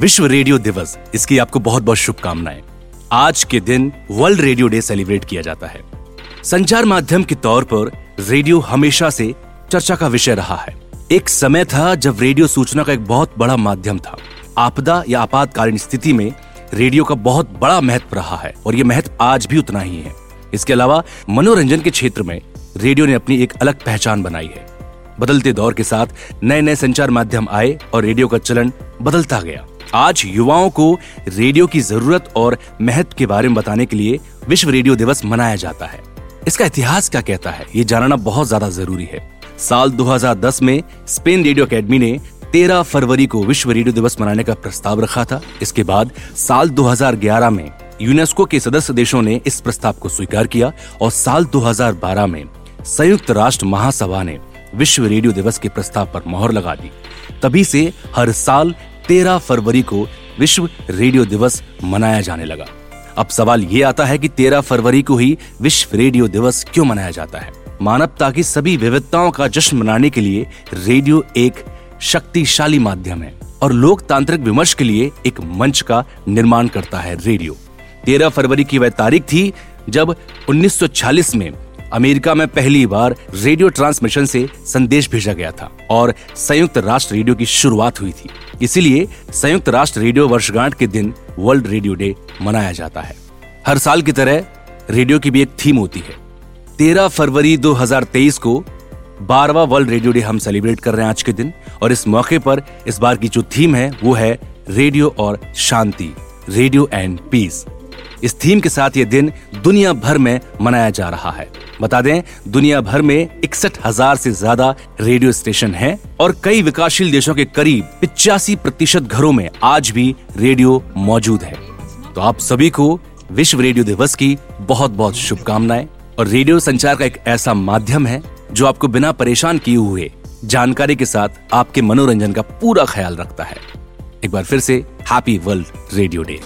विश्व रेडियो दिवस, इसकी आपको बहुत बहुत शुभकामनाएँ। आज के दिन वर्ल्ड रेडियो डे सेलिब्रेट किया जाता है। संचार माध्यम के तौर पर रेडियो हमेशा से चर्चा का विषय रहा है। एक समय था जब रेडियो सूचना का एक बहुत बड़ा माध्यम था। आपदा या आपातकालीन स्थिति में रेडियो का बहुत बड़ा महत्व रहा है और ये महत्व आज भी उतना ही है। इसके अलावा मनोरंजन के क्षेत्र में रेडियो ने अपनी एक अलग पहचान बनाई है। बदलते दौर के साथ नए नए संचार माध्यम आए और रेडियो का चलन बदलता गया। आज युवाओं को रेडियो की ज़रूरत और महत्व के बारे में बताने के लिए विश्व रेडियो दिवस मनाया जाता है। इसका इतिहास क्या कहता है? ये जानना बहुत ज़्यादा ज़रूरी है। साल 2010 में स्पेन रेडियो अकेडमी ने 13 फरवरी को विश्व रेडियो दिवस मनाने का प्रस्ताव रखा था। इसके बाद साल 2011 में यूनेस्को के सदस्य देशों ने इस प्रस्ताव को स्वीकार किया और साल 2012 में संयुक्त राष्ट्र महासभा ने विश्व रेडियो दिवस के प्रस्ताव पर मोहर लगा दी। तभी से हर साल 13 फरवरी को विश्व रेडियो दिवस मनाया जाने लगा। अब सवाल ये आता है कि 13 फरवरी को ही विश्व रेडियो दिवस क्यों मनाया जाता है? मानवता की सभी विविधताओं का जश्न मनाने के लिए रेडियो एक शक्तिशाली माध्यम है और लोकतांत्रिक विमर्श के लिए एक मंच का निर्माण करता है रेडियो। 13 फरवरी की वह तारीख थी जब 1946 में अमेरिका में पहली बार रेडियो ट्रांसमिशन से संदेश भेजा गया था और संयुक्त राष्ट्र रेडियो की शुरुआत हुई थी। इसीलिए संयुक्त राष्ट्र रेडियो वर्षगांठ के दिन वर्ल्ड रेडियो डे मनाया जाता है। हर साल की तरह रेडियो की भी एक थीम होती है। 13 फरवरी 2023 को बारवा वर्ल्ड रेडियो डे हम सेलिब्रेट कर रहे हैं आज के दिन और इस मौके पर इस बार की जो थीम है, वो है रेडियो और शांति, रेडियो एंड पीस। इस थीम के साथ ये दिन दुनिया भर में मनाया जा रहा है। बता दें, दुनिया भर में इकसठ हज़ार से ज़्यादा रेडियो स्टेशन हैं और कई विकासशील देशों के करीब पिचासी प्रतिशत घरों में आज भी रेडियो मौजूद है। तो आप सभी को विश्व रेडियो दिवस की बहुत बहुत शुभकामनाएँ। और रेडियो संचार का एक ऐसा माध्यम है जो आपको बिना परेशान किए हुए जानकारी के साथ आपके मनोरंजन का पूरा ख्याल रखता है। एक बार फिर से हैप्पी वर्ल्ड रेडियो डे